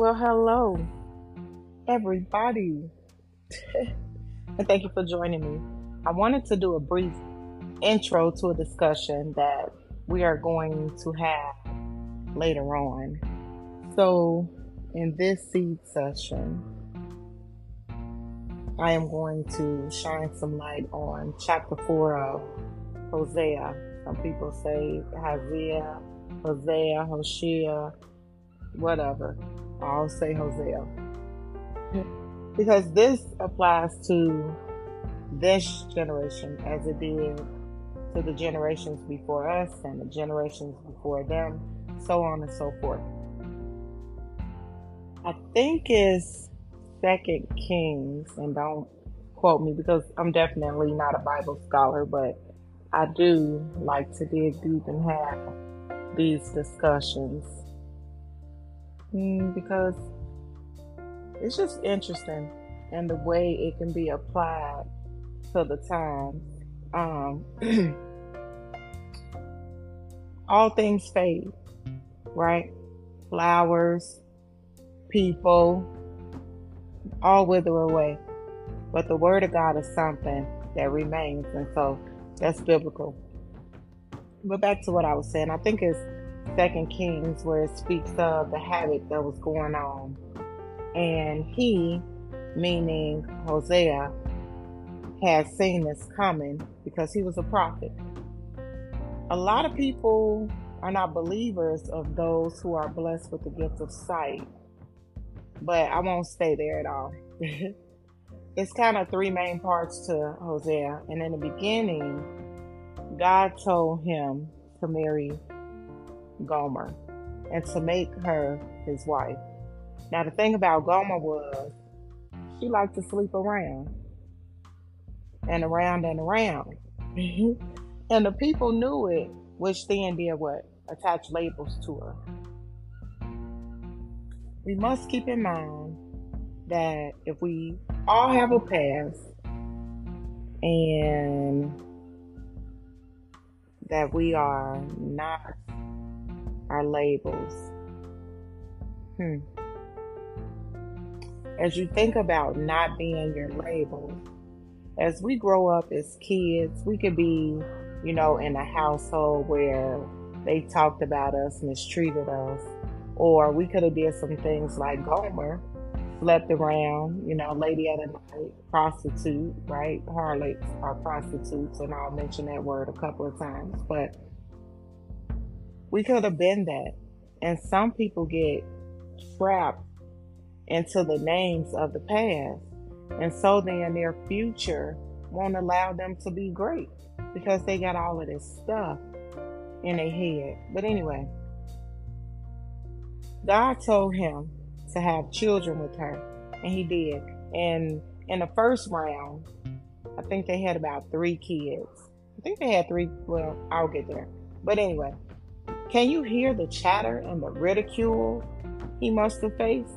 Well, hello, everybody. and thank you for joining me. I wanted to do a brief intro to a discussion that we are going to have later on. So, in this seed session, I am going to shine some light on chapter 4 of Hosea. Some people say Hosea, Hosea, Hosea, whatever. I'll say Hosea. because this applies to this generation as it did to the generations before us and the generations before them, so on and so forth. I think it's Second Kings, and don't quote me because I'm definitely not a Bible scholar, but I do like to dig deep and have these discussions because it's just interesting and the way it can be applied to the time. Um, all things fade, right? Flowers, people, all wither away. But the word of God is something that remains, and so that's biblical. But back to what I was saying, I think it's Second Kings where it speaks of the havoc that was going on, and he, meaning Hosea, had seen this coming because he was a prophet. A lot of people are not believers of those who are blessed with the gift of sight but I won't stay there at all. it's kind of three main parts to Hosea. And in the beginning, God told him to marry Gomer and to make her his wife. Now, the thing about Gomer was she liked to sleep around and around and around. and the people knew it, which then did what? Attach labels to her we must keep in mind that if we all have a past and that we are not our labels. Hmm. As you think about not being your label, as we grow up as kids, we could be, you know, in a household where they talked about us, mistreated us, or we could have did some things like Gomer, slept around, you know, lady of the night, prostitute, right? Harlots are prostitutes, and I'll mention that word a couple of times. But we could have been that. And some people get trapped into the names of the past. And so then their future won't allow them to be great because they got all of this stuff in their head. But anyway, God told him to have children with her, and he did. And in the first round, I think they had about three kids. I think they had three. Well, I'll get there. But anyway, can you hear the chatter and the ridicule he must have faced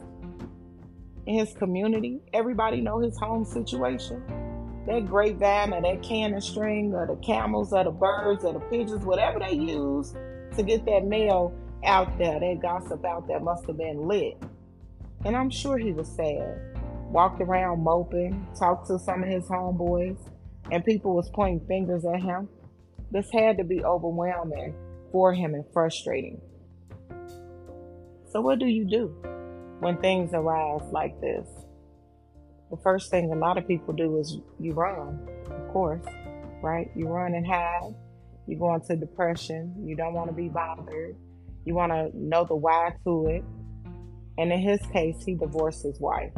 in his community? Everybody know his home situation. That grapevine or that cannon string or the camels or the birds or the pigeons, whatever they use to get that mail out there, that gossip out there must have been lit. And I'm sure he was sad. Walked around moping, talked to some of his homeboys, and people was pointing fingers at him. This had to be overwhelming for him and frustrating. So what do you do when things arise like this? The first thing a lot of people do is you run, of course, right? You run and hide. You go into depression. You don't want to be bothered. You want to know the why to it. And in his case, he divorced his wife.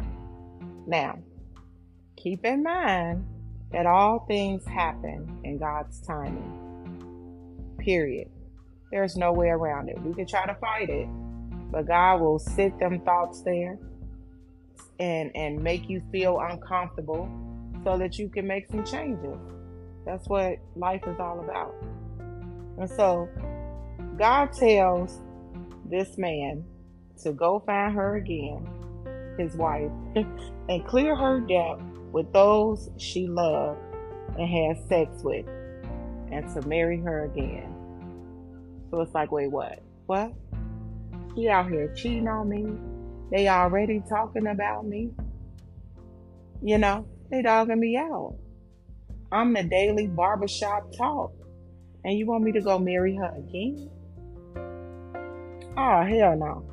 Now, keep in mind that all things happen in God's timing. Period. There's no way around it. We can try to fight it, but God will sit them thoughts there and and make you feel uncomfortable so that you can make some changes. That's what life is all about. And so God tells this man to go find her again, his wife, and clear her debt with those she loved and had sex with, and to marry her again. So it's like, wait, what? What? She out here cheating on me. They already talking about me. You know, they dogging me out. I'm the daily barbershop talk. And you want me to go marry her again? Oh, hell no.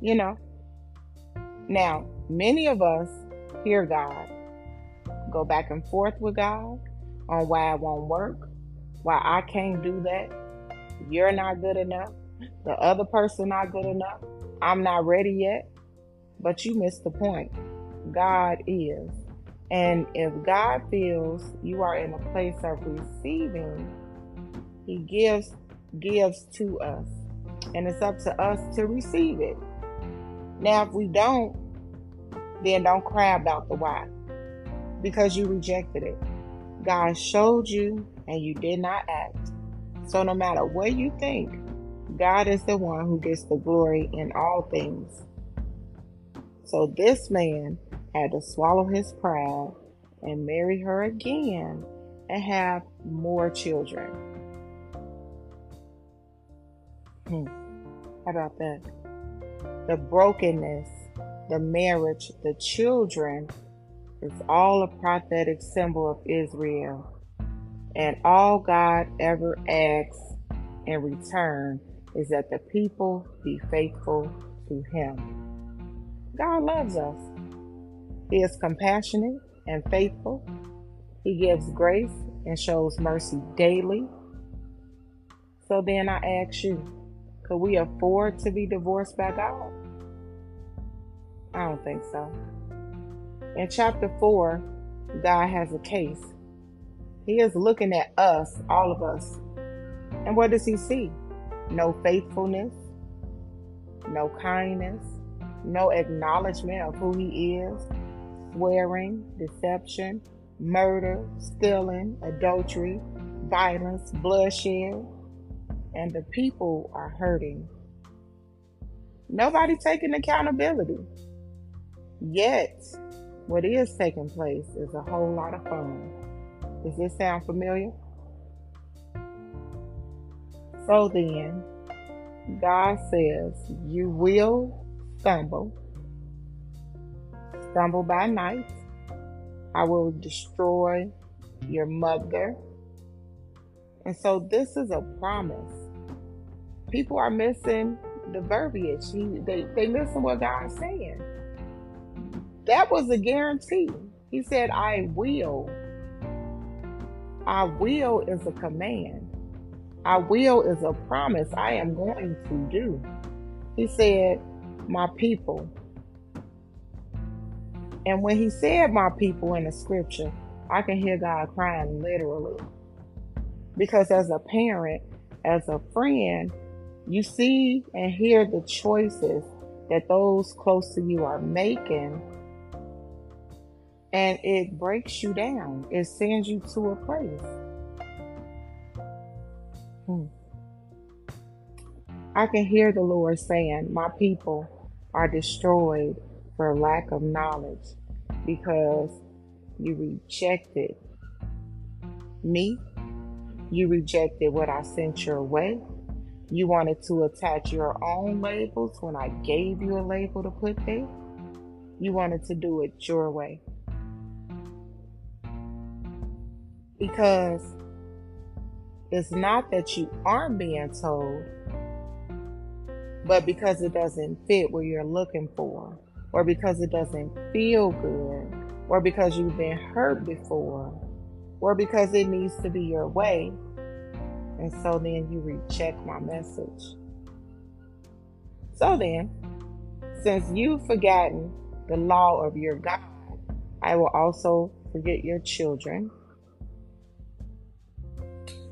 You know. Now, many of us hear God, go back and forth with God on why it won't work, why I can't do that. You're not good enough. The other person not good enough. I'm not ready yet. But you missed the point. God is. And if God feels you are in a place of receiving, He gives gives to us. And it's up to us to receive it. Now if we don't, then don't cry about the why. Because you rejected it. God showed you and you did not act. So no matter what you think, God is the one who gets the glory in all things. So this man had to swallow his pride and marry her again and have more children. Hmm. How about that? The brokenness, the marriage, the children is all a prophetic symbol of Israel. And all God ever asks in return is that the people be faithful to Him. God loves us. He is compassionate and faithful. He gives grace and shows mercy daily. So then I ask you, could we afford to be divorced by God? I don't think so. In chapter 4, God has a case. He is looking at us, all of us. And what does he see? No faithfulness, no kindness, no acknowledgement of who he is, swearing, deception, murder, stealing, adultery, violence, bloodshed, and the people are hurting. Nobody taking accountability. Yet, what is taking place is a whole lot of fun. Does this sound familiar? So then, God says, You will stumble, stumble by night. I will destroy your mother. And so this is a promise. People are missing the verbiage. He, they, they missing what God's saying. That was a guarantee. He said, I will. I will is a command. I will is a promise I am going to do. He said, My people. And when he said, My people in the scripture, I can hear God crying literally. Because as a parent, as a friend, you see and hear the choices that those close to you are making, and it breaks you down. It sends you to a place. Hmm. I can hear the Lord saying, My people are destroyed for lack of knowledge because you rejected me. You rejected what I sent your way. You wanted to attach your own labels when I gave you a label to put there. You wanted to do it your way. Because it's not that you aren't being told, but because it doesn't fit what you're looking for, or because it doesn't feel good, or because you've been hurt before, or because it needs to be your way. And so then you reject my message. So then, since you've forgotten the law of your God, I will also forget your children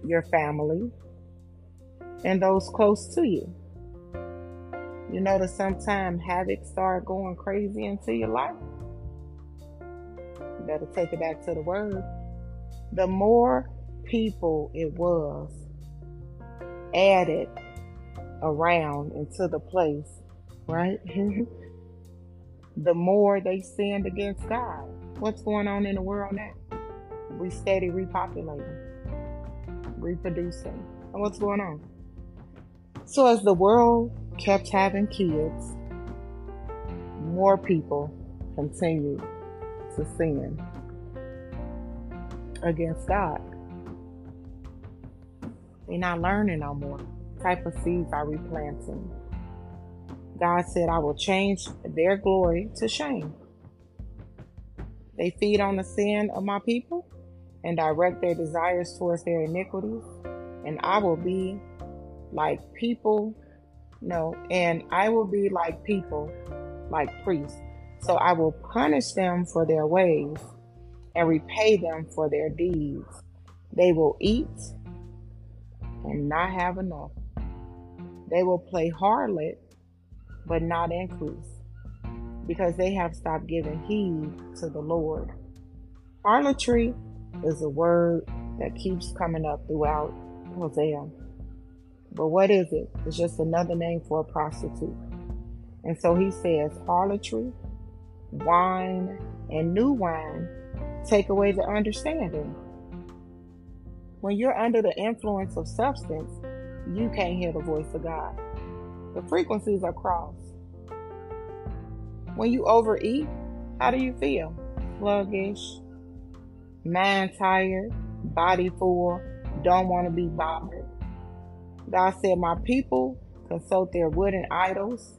your family, and those close to you. You notice sometimes havoc start going crazy into your life. You better take it back to the word. The more people it was added around into the place, right? the more they sinned against God. What's going on in the world now? We steady repopulating reproducing. And what's going on? So, as the world kept having kids, more people continued to sin against God. They're not learning no more. What type of seeds are we planting? God said, I will change their glory to shame. They feed on the sin of my people and direct their desires towards their iniquities, and I will be like people, no, and I will be like people, like priests. So I will punish them for their ways and repay them for their deeds. They will eat and not have enough. They will play harlot, but not increase, because they have stopped giving heed to the Lord. Harlotry Mm-hmm. is a word that keeps coming up throughout Hosea. But what is it? It's just another name for a prostitute. And so he says harlotry, wine, and new wine take away the understanding. When you're under the influence of substance, you can't hear the voice of God. The frequencies are crossed. When you overeat, how do you feel? Sluggish, mind tired, body full, don't want to be bothered. God said, My people consult their wooden idols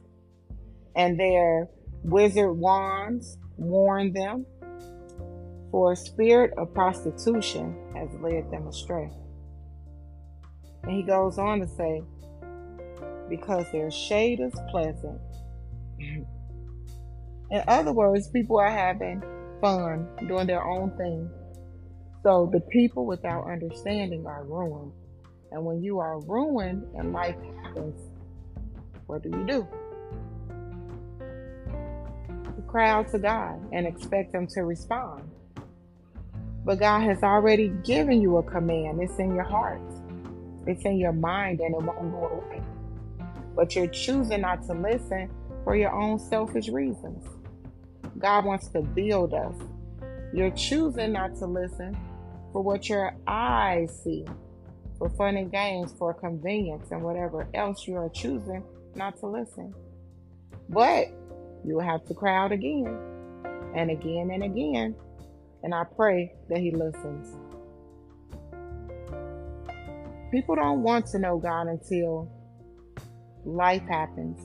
and their wizard wands warn them, for a spirit of prostitution has led them astray. And he goes on to say, because their shade is pleasant. In other words, people are having fun, doing their own thing. So the people without understanding are ruined. And when you are ruined and life happens, what do you do? You cry out to God and expect Him to respond. But God has already given you a command. It's in your heart, it's in your mind, and it won't go away. But you're choosing not to listen for your own selfish reasons. God wants to build us. You're choosing not to listen for what your eyes see, for fun and games, for convenience, and whatever else you are choosing not to listen. But you will have to cry out again and again and again. And I pray that He listens. People don't want to know God until life happens.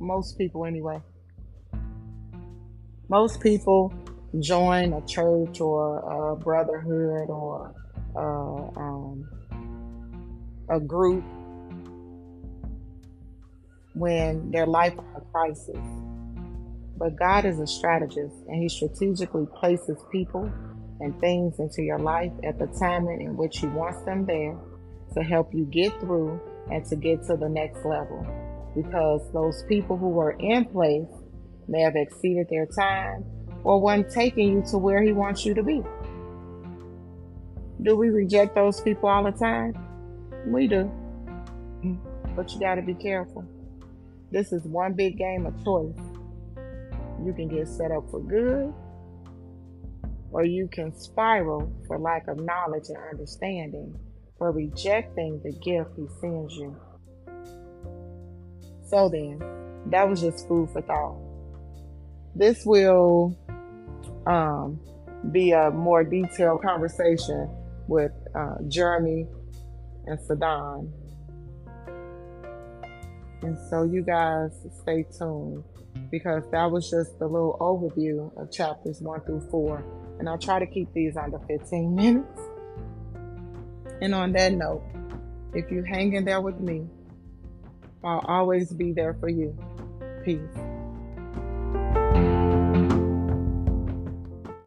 Most people, anyway. Most people join a church or a brotherhood or uh, um, a group when their life is a crisis. But God is a strategist and He strategically places people and things into your life at the time in which He wants them there to help you get through and to get to the next level. Because those people who were in place may have exceeded their time or one taking you to where He wants you to be. Do we reject those people all the time? We do. But you got to be careful. This is one big game of choice. You can get set up for good, or you can spiral for lack of knowledge and understanding, for rejecting the gift He sends you. So then, that was just food for thought. This will um, be a more detailed conversation with uh, Jeremy and Sadan. And so you guys stay tuned because that was just a little overview of chapters one through four. And I'll try to keep these under 15 minutes. And on that note, if you hang in there with me, I'll always be there for you. Peace.